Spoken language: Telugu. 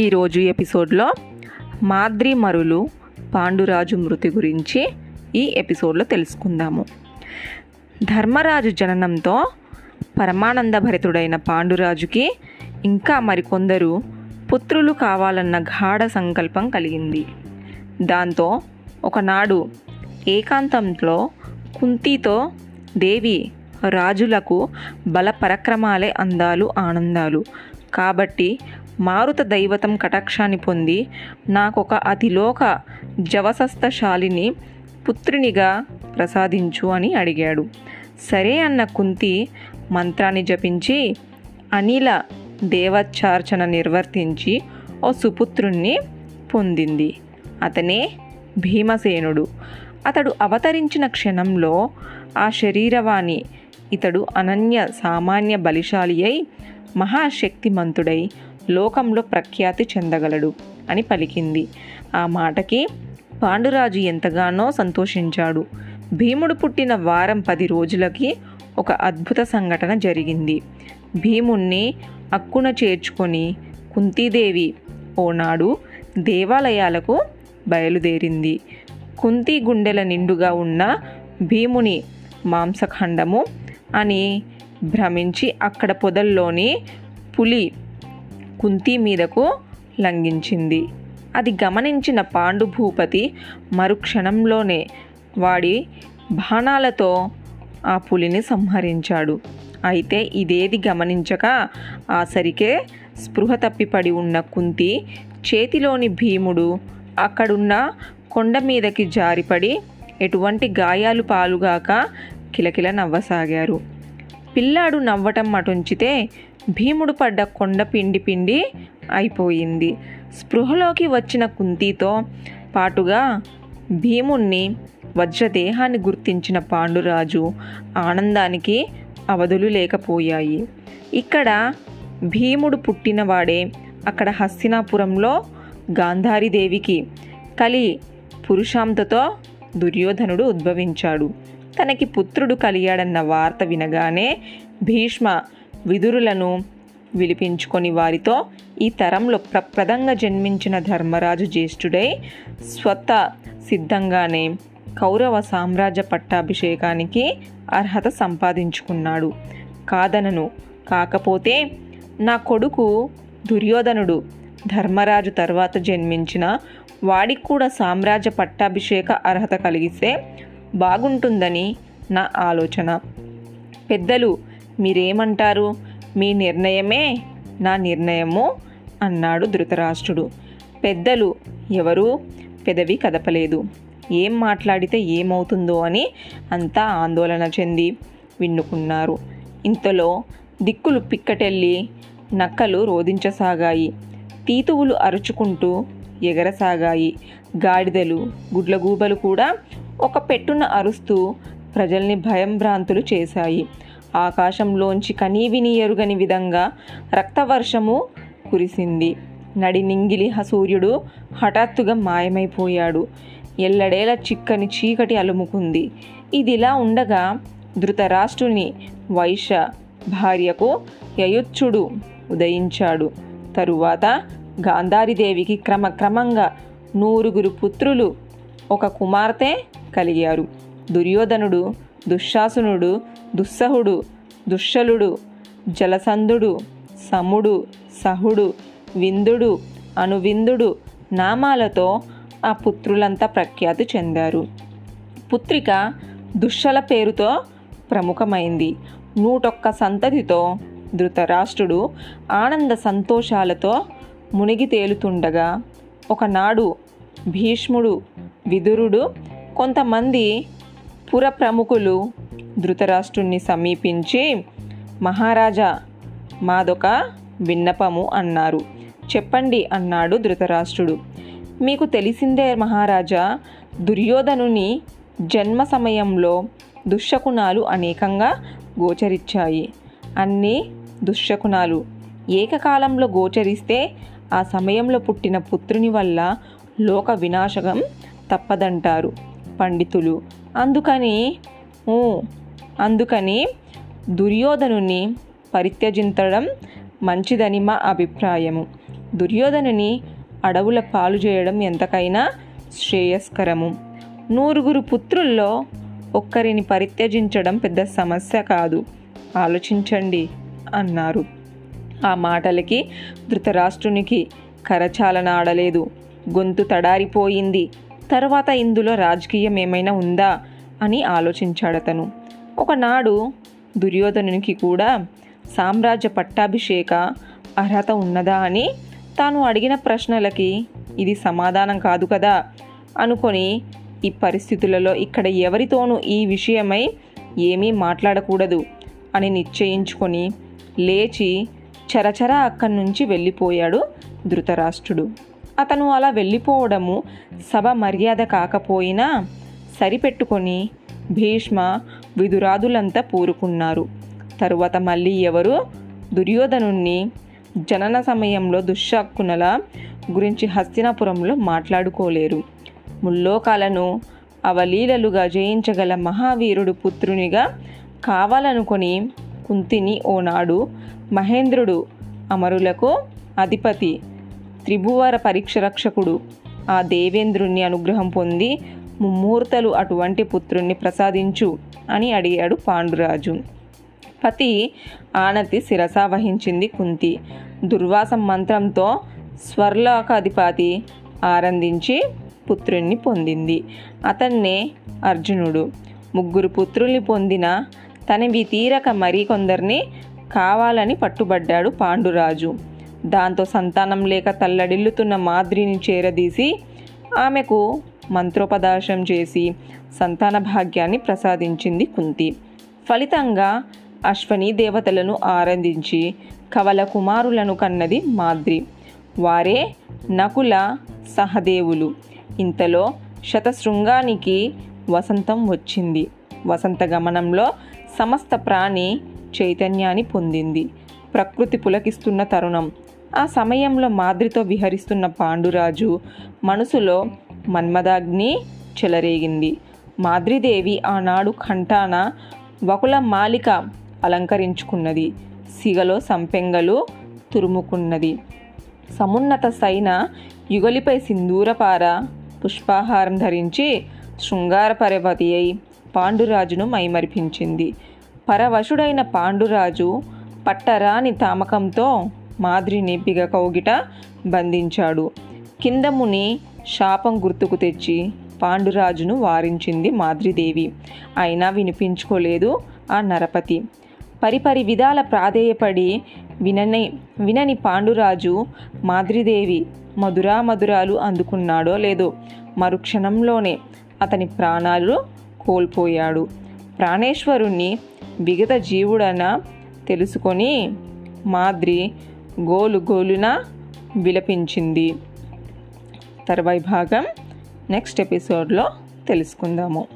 ఈరోజు ఎపిసోడ్లో మాద్రి మరులు పాండురాజు మృతి గురించి ఈ ఎపిసోడ్లో తెలుసుకుందాము. ధర్మరాజు జననంతో పరమానందభరితుడైన పాండురాజుకి ఇంకా మరికొందరు పుత్రులు కావాలన్న గాఢ సంకల్పం కలిగింది. దాంతో ఒకనాడు ఏకాంతంలో కుంతితో దేవి రాజులకు బల పరక్రమాలే అందాలు ఆనందాలు. కాబట్టి మారుత దైవతం కటాక్షాన్ని పొంది నాకొక అతిలోక జవసస్తశాలిని పుత్రునిగా ప్రసాదించు అని అడిగాడు. సరే అన్న కుంతి మంత్రాన్ని జపించి అనిల దేవచార్చన నిర్వర్తించి ఓ సుపుత్రుణ్ణి పొందింది. అతనే భీమసేనుడు. అతడు అవతరించిన క్షణంలో ఆ శరీరవాణి ఇతడు అనన్య సామాన్య బలిశాలి అయి మహాశక్తిమంతుడై లోకంలో ప్రఖ్యాతి చెందగలడు అని పలికింది. ఆ మాటకి పాండురాజు ఎంతగానో సంతోషించాడు. భీముడు పుట్టిన వారం పది రోజులకి ఒక అద్భుత సంఘటన జరిగింది. భీముణ్ణి అక్కున చేర్చుకొని కుంతీదేవి ఓనాడు దేవాలయాలకు బయలుదేరింది. కుంతి గుండెల నిండుగా ఉన్న భీముని మాంసఖండము అని భ్రమించి అక్కడ పొదల్లోని పులి కుంతి మీదకు లంఘించింది. అది గమనించిన పాండు భూపతి మరుక్షణంలోనే వాడి బాణాలతో ఆ పులిని సంహరించాడు. అయితే ఇదేది గమనించక సరికే స్పృహ తప్పిపడి ఉన్న కుంతి చేతిలోని భీముడు అక్కడున్న కొండ మీదకి జారిపడి ఎటువంటి గాయాలు పాలుగాక కిలకిల నవ్వసాగారు. పిల్లాడు నవ్వటం అటుంచితే భీముడు పడ్డ కొండ పిండి పిండి అయిపోయింది. స్పృహలోకి వచ్చిన కుంతితో పాటుగా భీముణ్ణి వజ్రదేహాన్ని గుర్తించిన పాండురాజు ఆనందానికి అవధులు లేకపోయాయి. ఇక్కడ భీముడు పుట్టినవాడే అక్కడ హస్తినాపురంలో గాంధారీదేవికి కలి పురుషాంతతో దుర్యోధనుడు ఉద్భవించాడు. తనకి పుత్రుడు కలిగాడన్న వార్త వినగానే భీష్మ విదురులను విలిపించుకొని వారితో ఈ తరంలో ప్రప్రదంగా జన్మించిన ధర్మరాజు జ్యేష్ఠుడై స్వత సిద్ధంగానే కౌరవ సామ్రాజ్య పట్టాభిషేకానికి అర్హత సంపాదించుకున్నాడు. కాదనను. కాకపోతే నా కొడుకు దుర్యోధనుడు ధర్మరాజు తర్వాత జన్మించిన వాడికి కూడా సామ్రాజ్య పట్టాభిషేక అర్హత కలిగిస్తే బాగుంటుందని నా ఆలోచన. పెద్దలు మీరేమంటారు? మీ నిర్ణయమే నా నిర్ణయము అన్నాడు ధృతరాష్ట్రుడు. పెద్దలు ఎవరు పెదవి కదపలేదు. ఏం మాట్లాడితే ఏమవుతుందో అని అంతా ఆందోళన చెంది విన్నుకున్నారు. ఇంతలో దిక్కులు పిక్కటెళ్ళి నక్కలు రోధించసాగాయి. తీతువులు అరుచుకుంటూ ఎగరసాగాయి. గాడిదలు గుడ్లగూబలు కూడా ఒక పెట్టున అరుస్తూ ప్రజల్ని భయం భ్రాంతులు చేశాయి. ఆకాశంలోంచి కనీవిని ఎరుగని విధంగా రక్తవర్షము కురిసింది. నడినింగిలి సూర్యుడు హఠాత్తుగా మాయమైపోయాడు. ఎల్లడేల చిక్కని చీకటి అలుముకుంది. ఇదిలా ఉండగా ధృతరాష్ట్రుని వైశ్య భార్యకు యయుచ్చుడు ఉదయించాడు. తరువాత గాంధారీదేవికి క్రమక్రమంగా నూరుగురు పుత్రులు ఒక కుమార్తె కలిగారు. దుర్యోధనుడు దుశ్శాసనుడు దుస్సహుడు దుశ్శలుడు జలసంధుడు సముడు సహుడు విందుడు అనువిందుడు నామాలతో ఆ పుత్రులంతా ప్రఖ్యాతి చెందారు. పుత్రిక దుశ్శల పేరుతో ప్రముఖమైంది. నూటొక్క సంతతితో ధృతరాష్ట్రుడు ఆనంద సంతోషాలతో మునిగి తేలుతుండగా ఒకనాడు భీష్ముడు విదురుడు కొంతమంది పుర ప్రముఖులు ధృతరాష్ట్రుణ్ణి సమీపించి మహారాజా మాదొక విన్నపము అన్నారు. చెప్పండి అన్నాడు ధృతరాష్ట్రుడు. మీకు తెలిసిందే మహారాజా దుర్యోధనుని జన్మ సమయంలో దుశ్శకుణాలు అనేకంగా గోచరించాయి అన్ని దుశ్శకుణాలు ఏకకాలంలో గోచరిస్తే ఆ సమయంలో పుట్టిన పుత్రుని వల్ల లోక వినాశకం తప్పదంటారు. పండితులు. అందుకని అందుకని దుర్యోధనుని పరిత్యజించడం మంచిదని మా అభిప్రాయము. దుర్యోధనుని అడవుల పాలు చేయడం ఎంతకైనా శ్రేయస్కరము. నూరుగురు పుత్రుల్లో ఒక్కరిని పరిత్యజించడం పెద్ద సమస్య కాదు. ఆలోచించండి అన్నారు. ఆ మాటలకి ధృతరాష్ట్రునికి కరచాలన ఆడలేదు. గొంతు తడారిపోయింది. తర్వాత ఇందులో రాజకీయం ఏమైనా ఉందా అని ఆలోచించాడతను. ఒకనాడు దుర్యోధనునికి కూడా సామ్రాజ్య పట్టాభిషేక అర్హత ఉన్నదా అని తాను అడిగిన ప్రశ్నలకి ఇది సమాధానం కాదు కదా అనుకొని ఈ పరిస్థితులలో ఇక్కడ ఎవరితోనూ ఈ విషయమై ఏమీ మాట్లాడకూడదు అని నిశ్చయించుకొని లేచి చరచర అక్కడి నుంచి వెళ్ళిపోయాడు ధృతరాష్ట్రుడు. అతను అలా వెళ్ళిపోవడము సభ మర్యాద కాకపోయినా సరిపెట్టుకొని భీష్మ విదురాదులంతా పూరుకున్నారు. తరువాత మళ్ళీ ఎవరు? దుర్యోధను జనన సమయంలో దుశ్శాక్కునల గురించి హస్తినాపురంలో మాట్లాడుకోలేరు. ముల్లోకాలను అవలీలలుగా జయించగల మహావీరుడు పుత్రునిగా కావాలనుకొని కుంతిని ఓనాడు మహేంద్రుడు అమరులకు అధిపతి త్రిభువర పరీక్ష రక్షకుడు. ఆ దేవేంద్రుణ్ణి అనుగ్రహం పొంది ముమ్మూర్తలు అటువంటి పుత్రుణ్ణి ప్రసాదించు అని అడిగాడు పాండురాజు. పతి ఆనతి శిరస వహించింది కుంతి. దుర్వాసం మంత్రంతో స్వర్లోకాధిపతి ఆనందించి పుత్రుణ్ణి పొందింది. అతన్నే అర్జునుడు. ముగ్గురు పుత్రుల్ని పొందిన తనవి తీరక మరికొందరిని కావాలని పట్టుబడ్డాడు పాండురాజు. దాంతో సంతానం లేక తల్లడిల్లుతున్న మాద్రిని చేరదీసి ఆమెకు మంత్రోపదాశం చేసి సంతాన భాగ్యాన్ని ప్రసాదించింది కుంతి. ఫలితంగా అశ్వని దేవతలను ఆరాధించి కవల కుమారులను కన్నది మాద్రి. వారే నకుల సహదేవులు. ఇంతలో శతశృంగానికి వసంతం వచ్చింది. వసంత గమనంలో సమస్త ప్రాణి చైతన్యాన్ని పొందింది. ప్రకృతి పులకిస్తున్న తరుణం. ఆ సమయంలో మాద్రితో విహరిస్తున్న పాండురాజు మనసులో మన్మదాగ్ని చెలరేగింది. మాద్రిదేవి ఆనాడు కంఠాన వకుల మాలిక అలంకరించుకున్నది. సిగలో సంపెంగలు తురుముకున్నది. సమున్నత సైన యుగలిపై సింధూరపార పుష్పాహారం ధరించి శృంగారపరవతి అయి పాండురాజును మైమరిపించింది. పరవశుడైన పాండురాజు పట్టరాని తామకంతో మాద్రిని బిగకౌగిట బంధించాడు. కిందముని శాపం గుర్తుకు తెచ్చి పాండురాజును వారించింది మాద్రిదేవి. అయినా వినిపించుకోలేదు ఆ నరపతి. పరిపరి విధాల ప్రాధేయపడి వినని వినని పాండురాజు మాద్రిదేవి మధురా మధురాలు అందుకున్నాడో లేదో మరుక్షణంలోనే అతని ప్రాణాలు కోల్పోయాడు. ప్రాణేశ్వరుణ్ణి విగత జీవుడన తెలుసుకొని మాద్రి గోలు గోలున విలపించింది. తర్వాయి భాగం నెక్స్ట్ ఎపిసోడ్లో తెలుసుకుందాము.